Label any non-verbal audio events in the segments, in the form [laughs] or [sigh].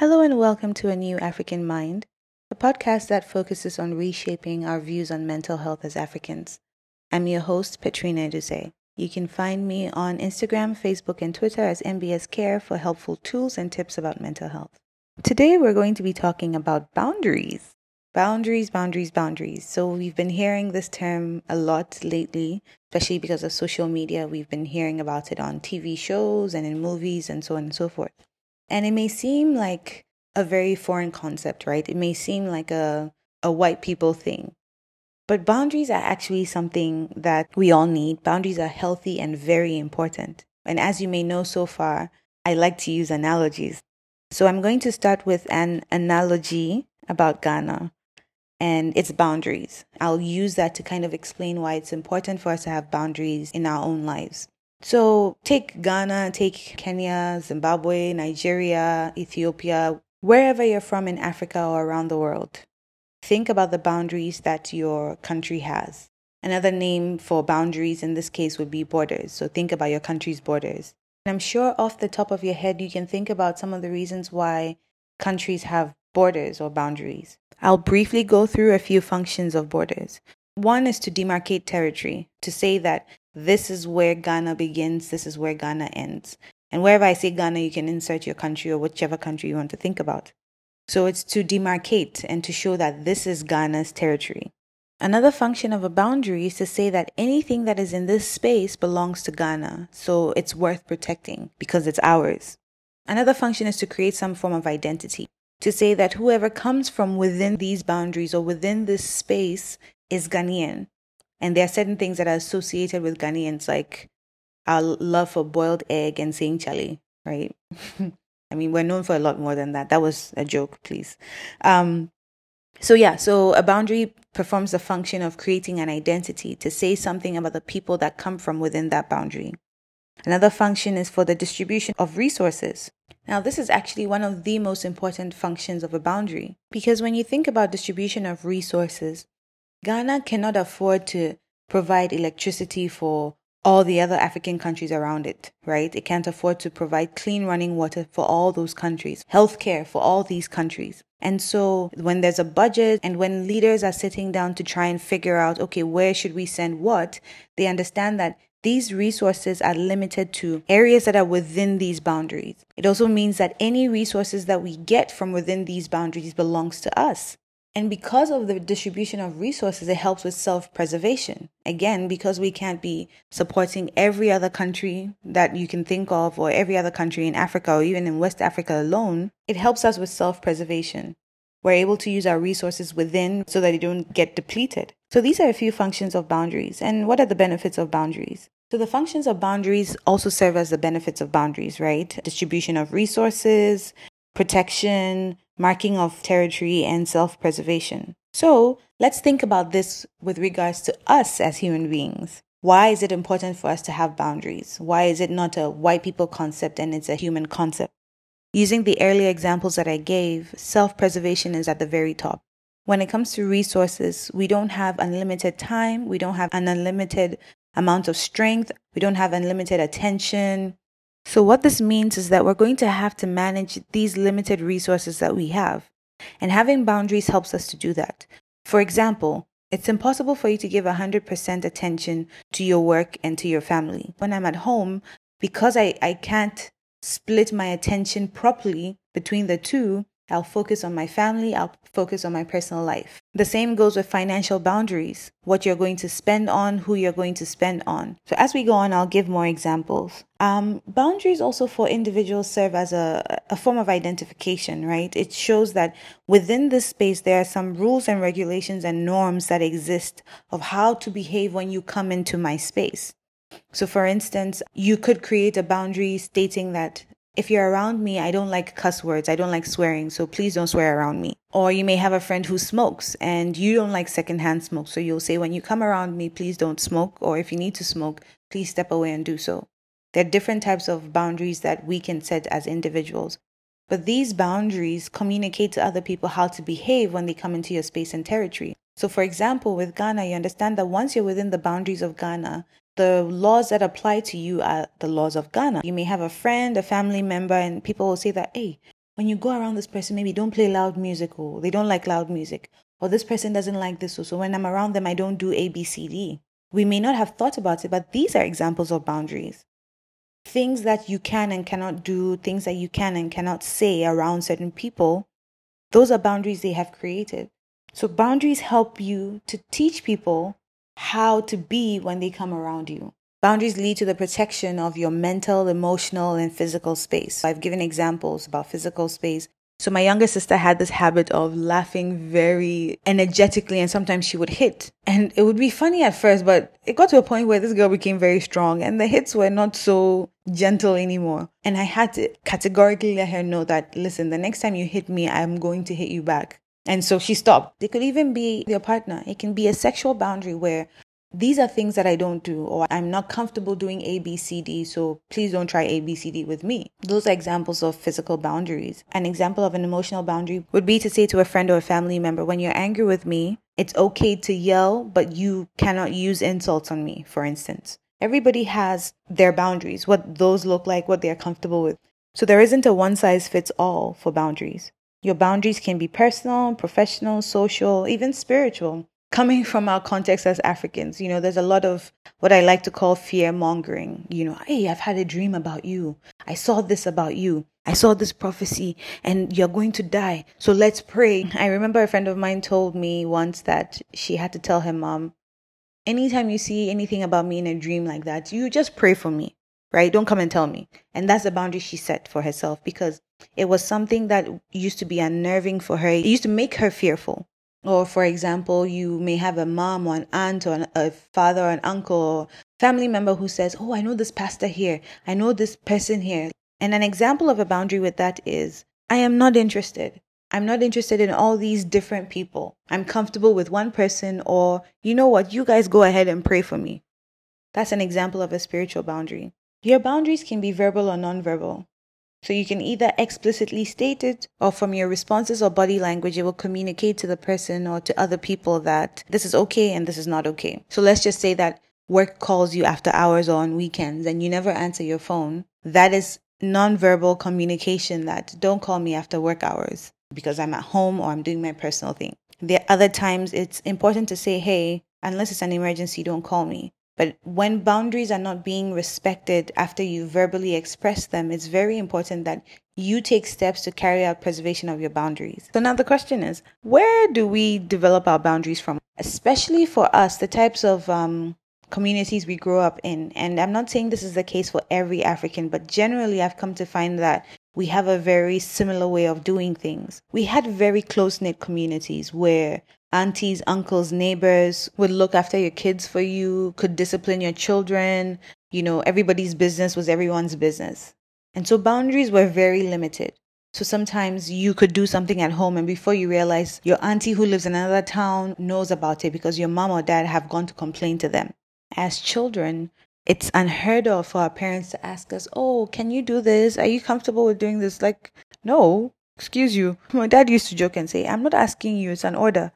Hello and welcome to A New African Mind, a podcast that focuses on reshaping our views on mental health as Africans. I'm your host, Petrina Eduse. You can find me on Instagram, Facebook, and Twitter as MBS Care for helpful tools and tips about mental health. Today, we're going to be talking about boundaries. Boundaries, boundaries, boundaries. So, we've been hearing this term a lot lately, especially because of social media. We've been hearing about it on TV shows and in movies and so on and so forth. And it may seem like a very foreign concept, right? It may seem like a, a white people thing. But boundaries are actually something that we all need. Boundaries are healthy and very important. And as you may know so far, I like to use analogies. So I'm going to start with an analogy about Ghana and its boundaries. I'll use that to kind of explain why it's important for us to have boundaries in our own lives. So take Ghana, take Kenya, Zimbabwe, Nigeria, Ethiopia, wherever you're from in Africa or around the world. Think about the boundaries that your country has. Another name for boundaries in this case would be borders. So think about your country's borders. And I'm sure off the top of your head, you can think about some of the reasons why countries have borders or boundaries. I'll briefly go through a few functions of borders. One is to demarcate territory, to say that this is where Ghana begins, this is where Ghana ends. And wherever I say Ghana, you can insert your country or whichever country you want to think about. So it's to demarcate and to show that this is Ghana's territory. Another function of a boundary is to say that anything that is in this space belongs to Ghana, so it's worth protecting because it's ours. Another function is to create some form of identity, to say that whoever comes from within these boundaries or within this space is Ghanaian. And there are certain things that are associated with Ghanaians, like our love for boiled egg and saying chali, right? [laughs] I mean, we're known for a lot more than that. That was a joke, please. Um, so, yeah, so a boundary performs the function of creating an identity to say something about the people that come from within that boundary. Another function is for the distribution of resources. Now, this is actually one of the most important functions of a boundary because when you think about distribution of resources, Ghana cannot afford to provide electricity for all the other African countries around it, right? It can't afford to provide clean running water for all those countries, healthcare for all these countries. And so when there's a budget and when leaders are sitting down to try and figure out, okay, where should we send what, they understand that these resources are limited to areas that are within these boundaries. It also means that any resources that we get from within these boundaries belongs to us. And because of the distribution of resources, it helps with self preservation. Again, because we can't be supporting every other country that you can think of, or every other country in Africa, or even in West Africa alone, it helps us with self preservation. We're able to use our resources within so that they don't get depleted. So these are a few functions of boundaries. And what are the benefits of boundaries? So the functions of boundaries also serve as the benefits of boundaries, right? Distribution of resources, protection, marking of territory, and self preservation. So let's think about this with regards to us as human beings. Why is it important for us to have boundaries? Why is it not a white people concept and it's a human concept? Using the earlier examples that I gave, self preservation is at the very top. When it comes to resources, we don't have unlimited time, we don't have an unlimited amount of strength, we don't have unlimited attention, so, what this means is that we're going to have to manage these limited resources that we have. And having boundaries helps us to do that. For example, it's impossible for you to give 100% attention to your work and to your family. When I'm at home, because I, I can't split my attention properly between the two, I'll focus on my family, I'll focus on my personal life. The same goes with financial boundaries what you're going to spend on, who you're going to spend on. So, as we go on, I'll give more examples. Um, boundaries also for individuals serve as a, a form of identification, right? It shows that within this space, there are some rules and regulations and norms that exist of how to behave when you come into my space. So, for instance, you could create a boundary stating that if you're around me, I don't like cuss words. I don't like swearing. So please don't swear around me. Or you may have a friend who smokes and you don't like secondhand smoke. So you'll say, when you come around me, please don't smoke. Or if you need to smoke, please step away and do so. There are different types of boundaries that we can set as individuals. But these boundaries communicate to other people how to behave when they come into your space and territory. So, for example, with Ghana, you understand that once you're within the boundaries of Ghana, the laws that apply to you are the laws of Ghana. You may have a friend, a family member, and people will say that, hey, when you go around this person, maybe don't play loud music or they don't like loud music or this person doesn't like this. So, so when I'm around them, I don't do A, B, C, D. We may not have thought about it, but these are examples of boundaries. Things that you can and cannot do, things that you can and cannot say around certain people, those are boundaries they have created. So, boundaries help you to teach people how to be when they come around you. Boundaries lead to the protection of your mental, emotional, and physical space. I've given examples about physical space. So my younger sister had this habit of laughing very energetically and sometimes she would hit. And it would be funny at first, but it got to a point where this girl became very strong and the hits were not so gentle anymore. And I had to categorically let her know that, listen, the next time you hit me, I'm going to hit you back. And so she stopped. It could even be your partner. It can be a sexual boundary where these are things that I don't do, or I'm not comfortable doing ABCD, so please don't try ABCD with me. Those are examples of physical boundaries. An example of an emotional boundary would be to say to a friend or a family member, when you're angry with me, it's okay to yell, but you cannot use insults on me, for instance. Everybody has their boundaries, what those look like, what they're comfortable with. So there isn't a one size fits all for boundaries. Your boundaries can be personal, professional, social, even spiritual coming from our context as Africans, you know, there's a lot of what I like to call fear mongering. You know, hey, I've had a dream about you. I saw this about you. I saw this prophecy and you're going to die. So let's pray. I remember a friend of mine told me once that she had to tell her mom, anytime you see anything about me in a dream like that, you just pray for me, right? Don't come and tell me. And that's the boundary she set for herself because it was something that used to be unnerving for her. It used to make her fearful. Or, for example, you may have a mom or an aunt or an, a father or an uncle or family member who says, Oh, I know this pastor here. I know this person here. And an example of a boundary with that is, I am not interested. I'm not interested in all these different people. I'm comfortable with one person, or you know what, you guys go ahead and pray for me. That's an example of a spiritual boundary. Your boundaries can be verbal or nonverbal. So you can either explicitly state it or from your responses or body language, it will communicate to the person or to other people that this is okay and this is not okay. So let's just say that work calls you after hours or on weekends and you never answer your phone. That is nonverbal communication that don't call me after work hours because I'm at home or I'm doing my personal thing. There are other times it's important to say, hey, unless it's an emergency, don't call me. But when boundaries are not being respected after you verbally express them, it's very important that you take steps to carry out preservation of your boundaries. So now the question is, where do we develop our boundaries from? Especially for us, the types of um, communities we grow up in. And I'm not saying this is the case for every African, but generally I've come to find that we have a very similar way of doing things. We had very close knit communities where aunties, uncles, neighbors would look after your kids for you, could discipline your children. You know, everybody's business was everyone's business. And so boundaries were very limited. So sometimes you could do something at home and before you realize your auntie who lives in another town knows about it because your mom or dad have gone to complain to them. As children, it's unheard of for our parents to ask us, Oh, can you do this? Are you comfortable with doing this? Like, no, excuse you. [laughs] My dad used to joke and say, I'm not asking you, it's an order.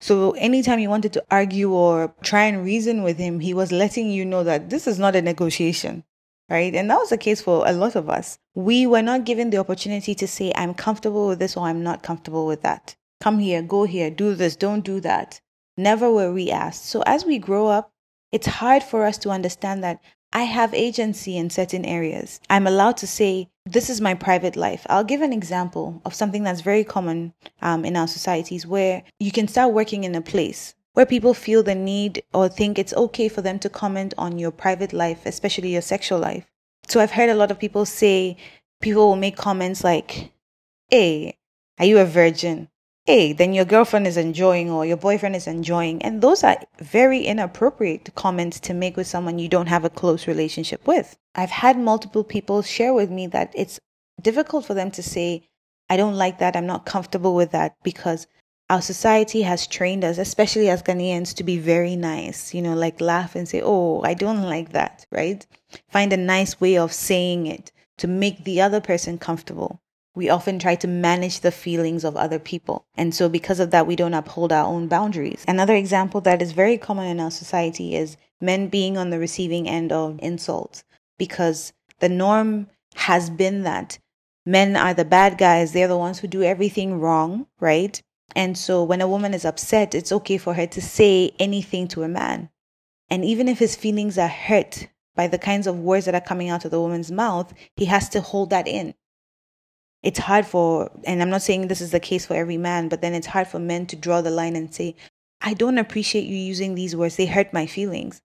So anytime you wanted to argue or try and reason with him, he was letting you know that this is not a negotiation, right? And that was the case for a lot of us. We were not given the opportunity to say, I'm comfortable with this or I'm not comfortable with that. Come here, go here, do this, don't do that. Never were we asked. So as we grow up, it's hard for us to understand that I have agency in certain areas. I'm allowed to say, This is my private life. I'll give an example of something that's very common um, in our societies where you can start working in a place where people feel the need or think it's okay for them to comment on your private life, especially your sexual life. So I've heard a lot of people say, people will make comments like, Hey, are you a virgin? Hey, then your girlfriend is enjoying or your boyfriend is enjoying. And those are very inappropriate comments to make with someone you don't have a close relationship with. I've had multiple people share with me that it's difficult for them to say, I don't like that, I'm not comfortable with that because our society has trained us, especially as Ghanaians, to be very nice, you know, like laugh and say, Oh, I don't like that, right? Find a nice way of saying it to make the other person comfortable we often try to manage the feelings of other people. And so, because of that, we don't uphold our own boundaries. Another example that is very common in our society is men being on the receiving end of insults because the norm has been that Men are the bad guys. They're the ones who do everything wrong, right? And so when a woman is upset, it's okay for her to say anything to a man. And even if his feelings are hurt by the kinds of words that are coming out of the woman's mouth, he has to hold that in. It's hard for, and I'm not saying this is the case for every man, but then it's hard for men to draw the line and say, I don't appreciate you using these words. They hurt my feelings.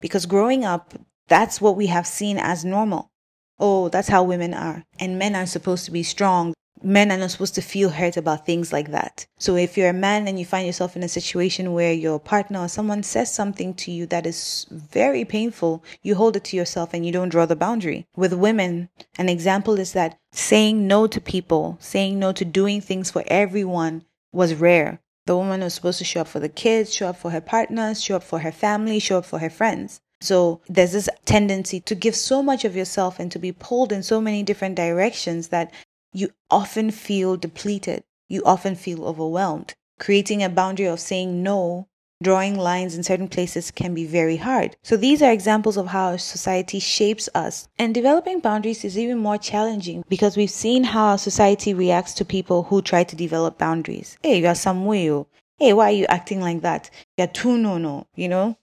Because growing up, that's what we have seen as normal. Oh, that's how women are. And men are supposed to be strong men are not supposed to feel hurt about things like that. So if you're a man and you find yourself in a situation where your partner or someone says something to you that is very painful, you hold it to yourself and you don't draw the boundary. With women, an example is that saying no to people, saying no to doing things for everyone was rare. The woman was supposed to show up for the kids, show up for her partners, show up for her family, show up for her friends. So there's this tendency to give so much of yourself and to be pulled in so many different directions that you often feel depleted. You often feel overwhelmed. Creating a boundary of saying no, drawing lines in certain places can be very hard. So these are examples of how our society shapes us. And developing boundaries is even more challenging because we've seen how our society reacts to people who try to develop boundaries. Hey, you are some way. Oh. Hey, why are you acting like that? You're too no no, you know?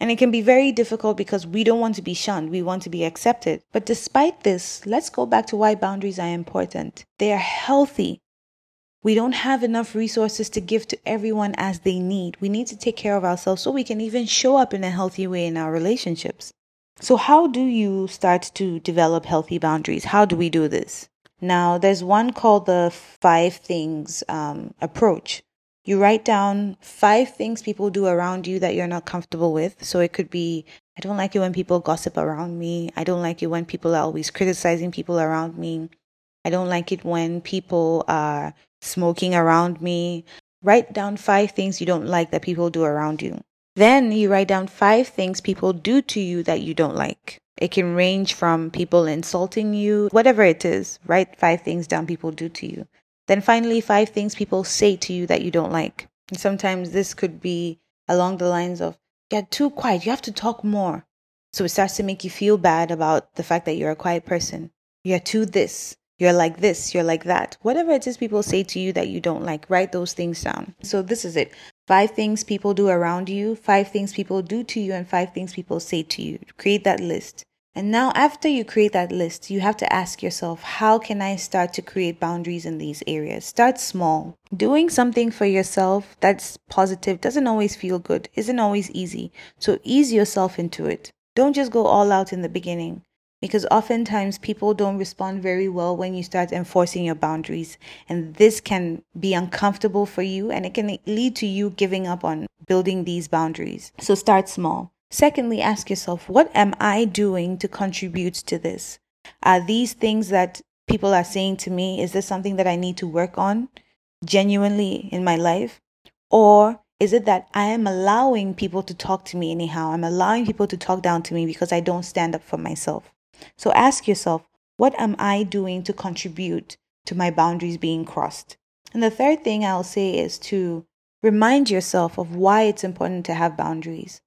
And it can be very difficult because we don't want to be shunned, we want to be accepted. But despite this, let's go back to why boundaries are important. They are healthy. We don't have enough resources to give to everyone as they need. We need to take care of ourselves so we can even show up in a healthy way in our relationships. So, how do you start to develop healthy boundaries? How do we do this? Now, there's one called the five things um, approach. You write down five things people do around you that you're not comfortable with. So it could be, I don't like it when people gossip around me. I don't like it when people are always criticizing people around me. I don't like it when people are smoking around me. Write down five things you don't like that people do around you. Then you write down five things people do to you that you don't like. It can range from people insulting you, whatever it is. Write five things down people do to you. Then finally, five things people say to you that you don't like. And sometimes this could be along the lines of, you're too quiet, you have to talk more. So it starts to make you feel bad about the fact that you're a quiet person. You're too this, you're like this, you're like that. Whatever it is people say to you that you don't like, write those things down. So this is it. Five things people do around you, five things people do to you, and five things people say to you. Create that list. And now, after you create that list, you have to ask yourself, how can I start to create boundaries in these areas? Start small. Doing something for yourself that's positive doesn't always feel good, isn't always easy. So ease yourself into it. Don't just go all out in the beginning because oftentimes people don't respond very well when you start enforcing your boundaries. And this can be uncomfortable for you and it can lead to you giving up on building these boundaries. So start small. Secondly, ask yourself, what am I doing to contribute to this? Are these things that people are saying to me, is this something that I need to work on genuinely in my life? Or is it that I am allowing people to talk to me anyhow? I'm allowing people to talk down to me because I don't stand up for myself. So ask yourself, what am I doing to contribute to my boundaries being crossed? And the third thing I'll say is to remind yourself of why it's important to have boundaries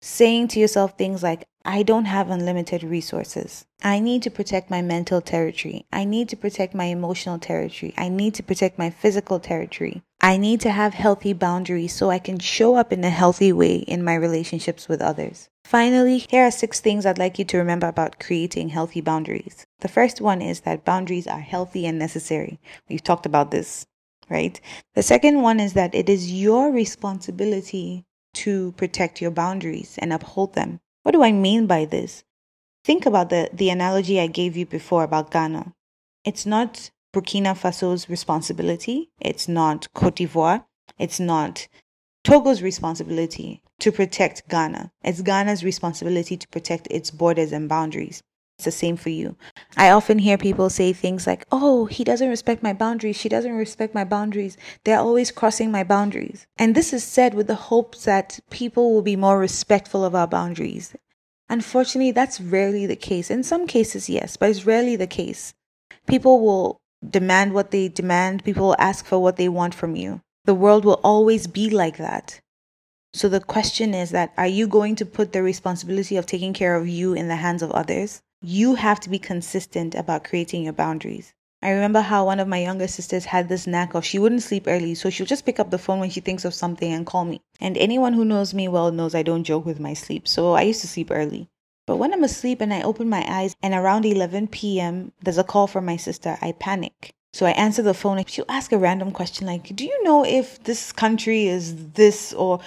saying to yourself things like, I don't have unlimited resources. I need to protect my mental territory. I need to protect my emotional territory. I need to protect my physical territory. I need to have healthy boundaries so I can show up in a healthy way in my relationships with others. Finally, here are six things I'd like you to remember about creating healthy boundaries. The first one is that boundaries are healthy and necessary. We've talked about this, right? The second one is that it is your responsibility to protect your boundaries and uphold them. What do I mean by this? Think about the, the analogy I gave you before about Ghana. It's not Burkina Faso's responsibility, it's not Cote d'Ivoire, it's not Togo's responsibility to protect Ghana. It's Ghana's responsibility to protect its borders and boundaries. It's the same for you. I often hear people say things like, oh, he doesn't respect my boundaries. She doesn't respect my boundaries. They're always crossing my boundaries. And this is said with the hopes that people will be more respectful of our boundaries. Unfortunately, that's rarely the case. In some cases, yes, but it's rarely the case. People will demand what they demand, people will ask for what they want from you. The world will always be like that. So the question is that are you going to put the responsibility of taking care of you in the hands of others? You have to be consistent about creating your boundaries. I remember how one of my younger sisters had this knack of she wouldn't sleep early, so she'll just pick up the phone when she thinks of something and call me. And anyone who knows me well knows I don't joke with my sleep, so I used to sleep early. But when I'm asleep and I open my eyes and around 11 p.m. there's a call from my sister, I panic. So I answer the phone and she'll ask a random question like, Do you know if this country is this or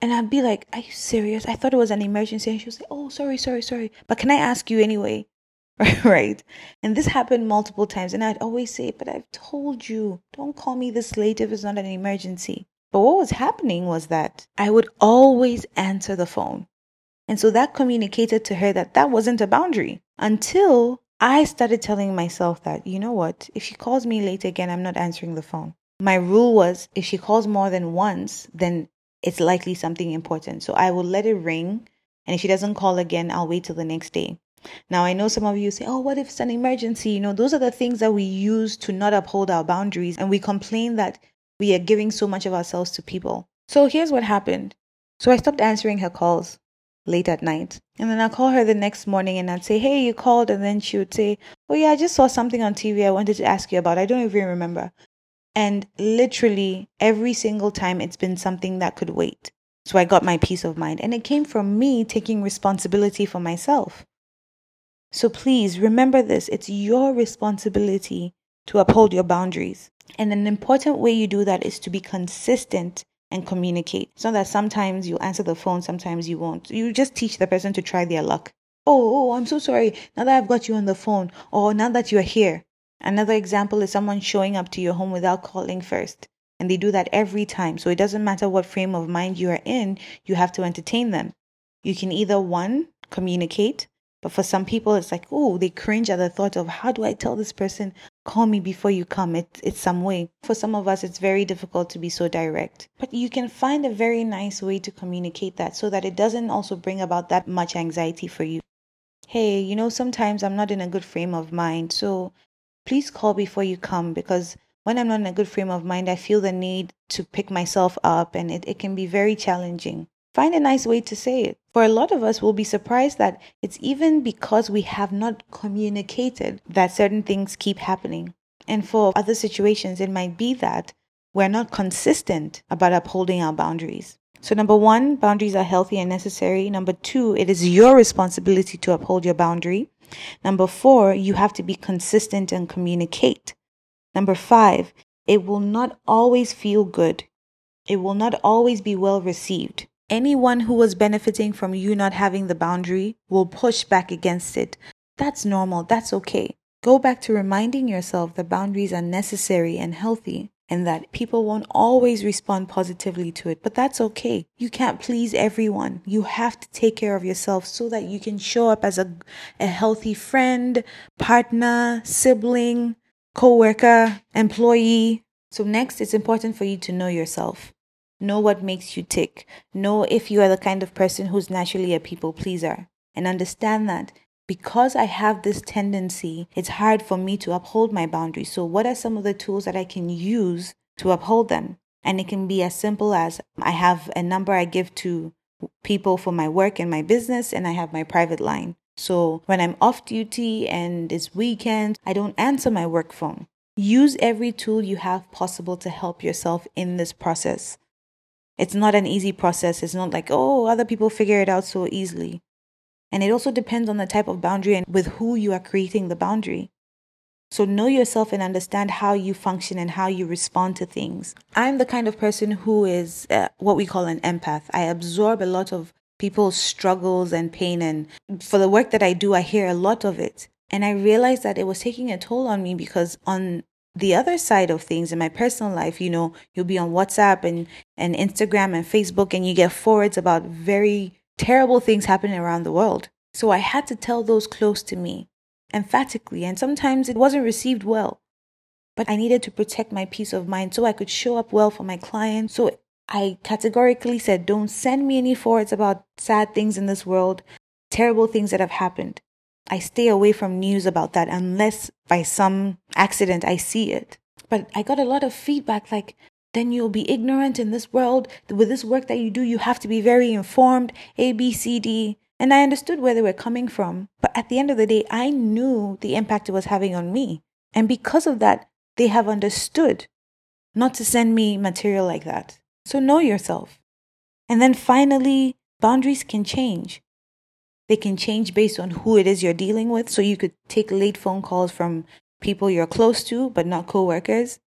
and I'd be like, Are you serious? I thought it was an emergency. And she was like, Oh, sorry, sorry, sorry. But can I ask you anyway? [laughs] right? And this happened multiple times. And I'd always say, But I've told you, don't call me this late if it's not an emergency. But what was happening was that I would always answer the phone. And so that communicated to her that that wasn't a boundary until I started telling myself that, you know what, if she calls me late again, I'm not answering the phone. My rule was if she calls more than once, then it's likely something important. So I will let it ring. And if she doesn't call again, I'll wait till the next day. Now, I know some of you say, oh, what if it's an emergency? You know, those are the things that we use to not uphold our boundaries. And we complain that we are giving so much of ourselves to people. So here's what happened. So I stopped answering her calls late at night. And then I'll call her the next morning and I'd say, Hey, you called. And then she would say, Oh, yeah, I just saw something on TV I wanted to ask you about. I don't even remember. And literally every single time it's been something that could wait. So I got my peace of mind. And it came from me taking responsibility for myself. So please remember this it's your responsibility to uphold your boundaries. And an important way you do that is to be consistent and communicate. It's not that sometimes you'll answer the phone, sometimes you won't. You just teach the person to try their luck. Oh, oh, oh, I'm so sorry. Now that I've got you on the phone, or now that you're here. Another example is someone showing up to your home without calling first. And they do that every time. So it doesn't matter what frame of mind you are in, you have to entertain them. You can either one, communicate, but for some people, it's like, oh, they cringe at the thought of how do I tell this person, call me before you come? It, it's some way. For some of us, it's very difficult to be so direct. But you can find a very nice way to communicate that so that it doesn't also bring about that much anxiety for you. Hey, you know, sometimes I'm not in a good frame of mind. So please call before you come because when I'm not in a good frame of mind, I feel the need to pick myself up and it, it can be very challenging. Find a nice way to say it. For a lot of us, we'll be surprised that it's even because we have not communicated that certain things keep happening. And for other situations, it might be that we're not consistent about upholding our boundaries. So, number one, boundaries are healthy and necessary. Number two, it is your responsibility to uphold your boundary. Number four, you have to be consistent and communicate. Number five, it will not always feel good. It will not always be well received. Anyone who was benefiting from you not having the boundary will push back against it. That's normal. That's okay. Go back to reminding yourself that boundaries are necessary and healthy and that people won't always respond positively to it, but that's okay. You can't please everyone. You have to take care of yourself so that you can show up as a, a healthy friend, partner, sibling, co-worker, employee. So next, it's important for you to know yourself. Know what makes you tick. Know if you are the kind of person who's naturally a people pleaser. And understand that because I have this tendency, it's hard for me to uphold my boundaries. So, what are some of the tools that I can use to uphold them? And it can be as simple as I have a number I give to people for my work and my business, and I have my private line. So, when I'm off duty and it's weekend, I don't answer my work phone. Use every tool you have possible to help yourself in this process. It's not an easy process. It's not like, oh, other people figure it out so easily. And it also depends on the type of boundary and with who you are creating the boundary. So know yourself and understand how you function and how you respond to things. I'm the kind of person who is uh, what we call an empath. I absorb a lot of people's struggles and pain. And for the work that I do, I hear a lot of it. And I realized that it was taking a toll on me because on the other side of things in my personal life, you know, you'll be on WhatsApp and, and Instagram and Facebook and you get forwards about very terrible things happening around the world. So I had to tell those close to me emphatically, and sometimes it wasn't received well. But I needed to protect my peace of mind so I could show up well for my clients. So I categorically said, don't send me any forwards about sad things in this world, terrible things that have happened. I stay away from news about that unless by some accident I see it. But I got a lot of feedback like, then you'll be ignorant in this world. With this work that you do, you have to be very informed, A, B, C, D. And I understood where they were coming from. But at the end of the day, I knew the impact it was having on me. And because of that, they have understood not to send me material like that. So know yourself. And then finally, boundaries can change. They can change based on who it is you're dealing with. So you could take late phone calls from people you're close to, but not coworkers.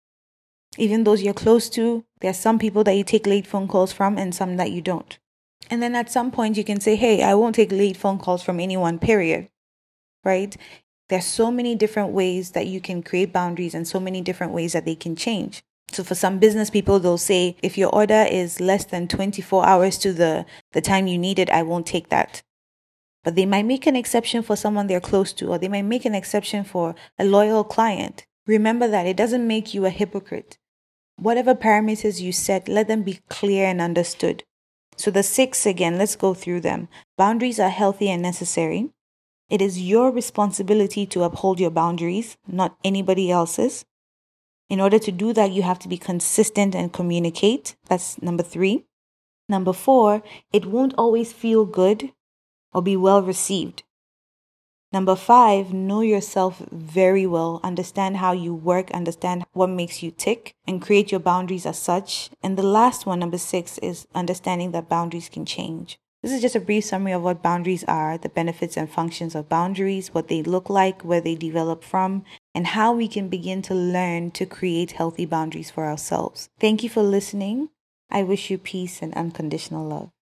Even those you're close to, there are some people that you take late phone calls from and some that you don't. And then at some point you can say, hey, I won't take late phone calls from anyone, period. Right? There's so many different ways that you can create boundaries and so many different ways that they can change. So for some business people, they'll say, if your order is less than 24 hours to the, the time you need it, I won't take that. But they might make an exception for someone they're close to, or they might make an exception for a loyal client. Remember that it doesn't make you a hypocrite. Whatever parameters you set, let them be clear and understood. So the six again, let's go through them. Boundaries are healthy and necessary. It is your responsibility to uphold your boundaries, not anybody else's. In order to do that, you have to be consistent and communicate. That's number three. Number four, it won't always feel good or be well received. Number five, know yourself very well. Understand how you work, understand what makes you tick, and create your boundaries as such. And the last one, number six, is understanding that boundaries can change. This is just a brief summary of what boundaries are, the benefits and functions of boundaries, what they look like, where they develop from, and how we can begin to learn to create healthy boundaries for ourselves. Thank you for listening. I wish you peace and unconditional love.